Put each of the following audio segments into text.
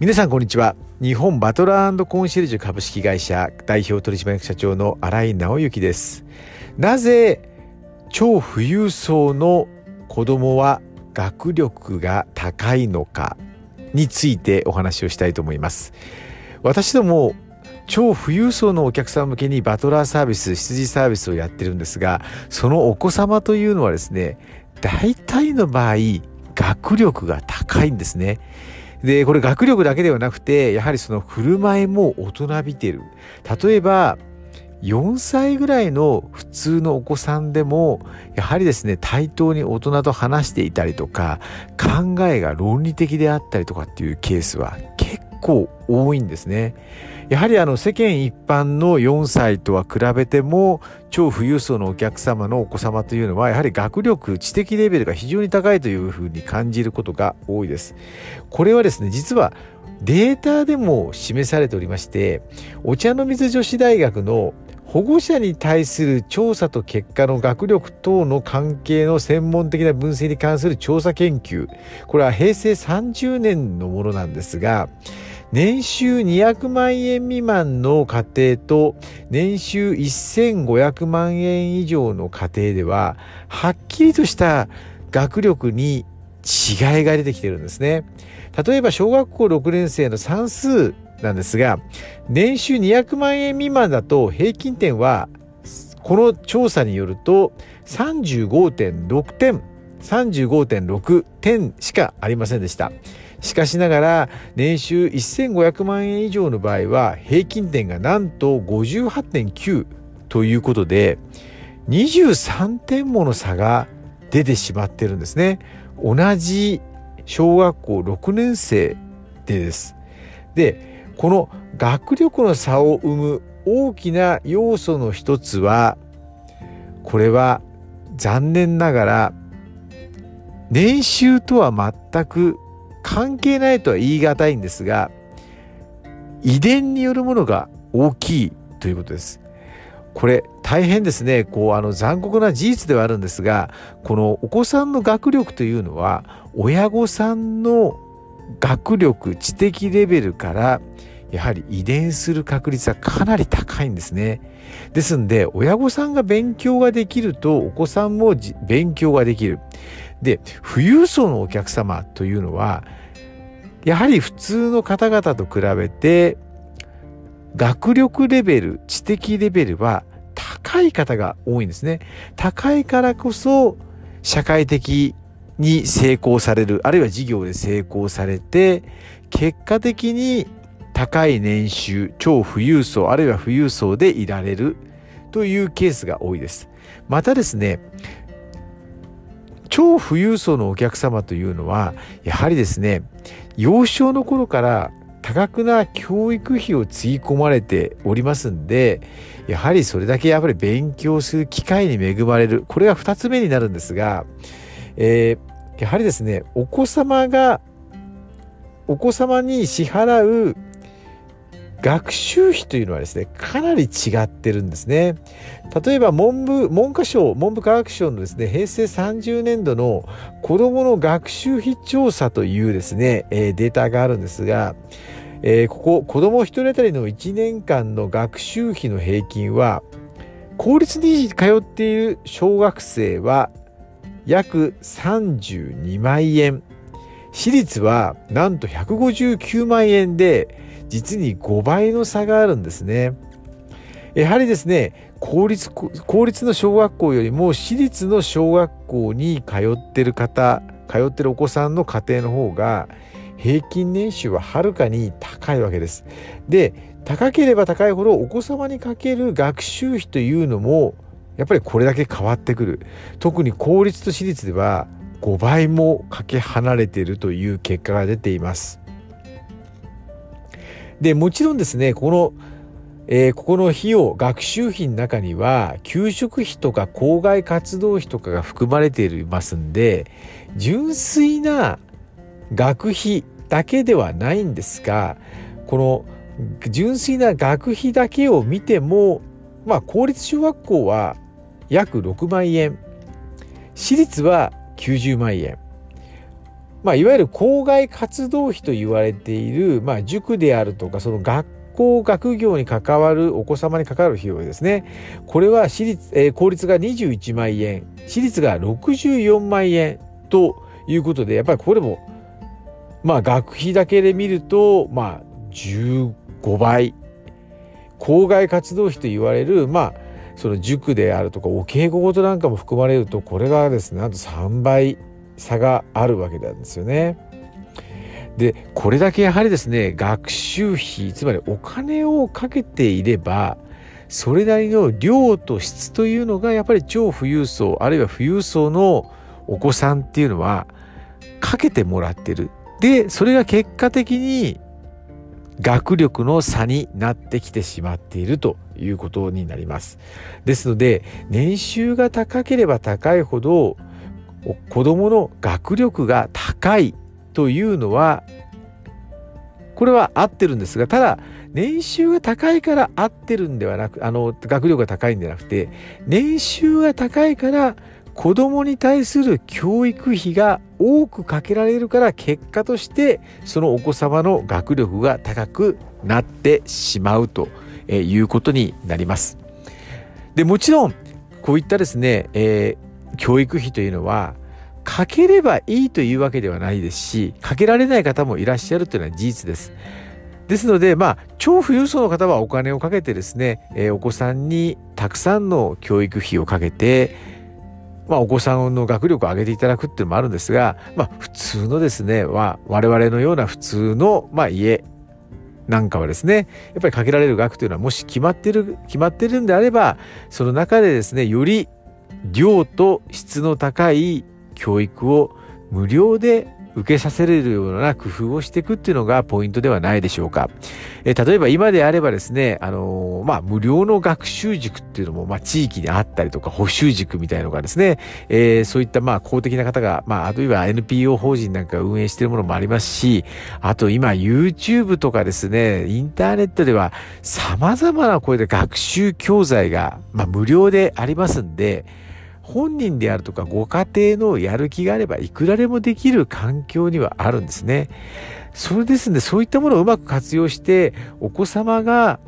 皆さんこんにちは。日本バトラーコンシェルジュ株式会社代表取締役社長の新井直之です。なぜ超富裕層の子供は学力が高いのかについてお話をしたいと思います。私ども超富裕層のお客さん向けにバトラーサービス羊サービスをやってるんですがそのお子様というのはですね大体の場合学力が高いんですね。で、これ学力だけではなくて、やはりその振る舞いも大人びてる。例えば、4歳ぐらいの普通のお子さんでも、やはりですね、対等に大人と話していたりとか、考えが論理的であったりとかっていうケースは構多いんですね。やはりあの世間一般の4歳とは比べても超富裕層のお客様のお子様というのはやはり学力知的レベルが非常に高いというふうに感じることが多いです。これはですね実はデータでも示されておりましてお茶の水女子大学の保護者に対する調査と結果の学力等の関係の専門的な分析に関する調査研究これは平成30年のものなんですが年収200万円未満の家庭と年収1500万円以上の家庭でははっきりとした学力に違いが出てきてるんですね。例えば小学校6年生の算数なんですが年収200万円未満だと平均点はこの調査によると35.6点35.6点しかありませんでした。しかしながら年収1500万円以上の場合は平均点がなんと58.9ということで23点もの差が出てしまってるんですね。同じ小学校6年生でです。で、この学力の差を生む大きな要素の一つは、これは残念ながら年収とは全く関係ないとは言い難いんですが遺伝によるものが大きいということです。これ大変ですねこうあの残酷な事実ではあるんですがこのお子さんの学力というのは親御さんの学力知的レベルからやはり遺伝する確率はかなり高いんですね。ですんで親御さんが勉強ができるとお子さんも勉強ができる。で富裕層のお客様というのはやはり普通の方々と比べて学力レベル知的レベルは高い方が多いんですね。高いからこそ社会的に成功されるあるいは事業で成功されて結果的に高い年収超富裕層あるいは富裕層でいられるというケースが多いです。またですね超富裕層のお客様というのはやはりですね幼少の頃から多額な教育費をつぎ込まれておりますんでやはりそれだけやっぱり勉強する機会に恵まれるこれが2つ目になるんですが、えー、やはりですねお子様がお子様に支払う学習費というのはですねかなり違ってるんですね。例えば文部文科省文部科学省のですね平成30年度の子どもの学習費調査というですね、え、データがあるんですが、えー、ここ子ども1人当たりの1年間の学習費の平均は公立に通っている小学生は約32万円。私立はなんと159万円で実に5倍の差があるんですね。やはりですね公立公立の小学校よりも私立の小学校に通ってる方通ってるお子さんの家庭の方が平均年収ははるかに高いわけです。で高ければ高いほどお子様にかける学習費というのもやっぱりこれだけ変わってくる特に公立と私立では5倍もかけ離れているという結果が出ています。でもちろんですねこの、えー、ここの費用学習費の中には給食費とか校外活動費とかが含まれていますんで純粋な学費だけではないんですがこの純粋な学費だけを見てもまあ公立小学校は約6万円私立は90万円。まあ、いわゆる校外活動費と言われている、まあ、塾であるとかその学校学業に関わるお子様に関わる費用ですね。これは私立、えー、公立が21万円私立が64万円ということでやっぱりこれもまあ学費だけで見るとまあ15倍。校外活動費と言われるまあその塾であるとかお稽古事なんかも含まれるとこれがですねなんと3倍差があるわけなんですよね。でこれだけやはりですね学習費つまりお金をかけていればそれなりの量と質というのがやっぱり超富裕層あるいは富裕層のお子さんっていうのはかけてもらってる。でそれが結果的に学力の差になってきてしまっているということになります。ですので年収が高ければ高いほど子どもの学力が高いというのはこれは合ってるんですがただ年収が高いから合ってるんではなくあの学力が高いんじゃなくて年収が高いから子供に対する教育費が多くかけられるから結果としてそのお子様の学力が高くなってしまうということになります。でもちろんこういったですね、えー、教育費というのはかければいいというわけではないですしかけられない方もいらっしゃるというのは事実です。ですので、まあ、超富裕層の方はお金をかけてですね、えー、お子さんにたくさんの教育費をかけて、まあ、お子さんの学力を上げていただくっていうのもあるんですが、まあ、普通のですね、まあ、我々のような普通の、まあ、家なんかはですね、やっぱりかけられる額というのはもし決まってる、決まってるんであれば、その中でですね、より量と質の高い教育を無料で受けさせれるような工夫をしていくっていうのがポイントではないでしょうか。え例えば今であればですね、あのー、まあ、無料の学習塾っていうのも、まあ、地域にあったりとか、補習塾みたいのがですね、えー、そういった、ま、公的な方が、まあ、あるいは NPO 法人なんか運営しているものもありますし、あと今 YouTube とかですね、インターネットでは様々なこれで学習教材が、まあ、無料でありますんで、本人であるとかご家庭のやる気があればいくらでもできる環境にはあるんですね。それですんでそういったものをうまく活用してお子様が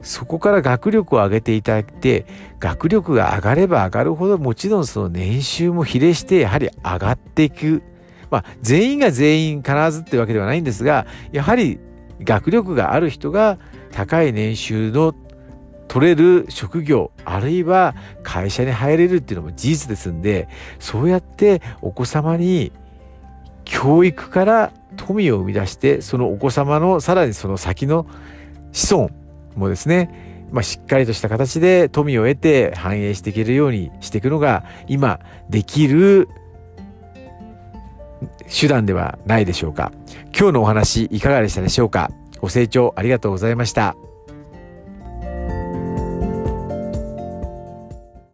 そこから学力を上げていただいて学力が上がれば上がるほどもちろんその年収も比例してやはり上がっていく。まあ全員が全員必ずってわけではないんですがやはり学力がある人が高い年収の取れる職業あるいは会社に入れるっていうのも事実ですんでそうやってお子様に教育から富を生み出してそのお子様のさらにその先の子孫もですね、まあ、しっかりとした形で富を得て反映していけるようにしていくのが今できる手段ではないでしょうか今日のお話いかがでしたでしょうかご清聴ありがとうございました。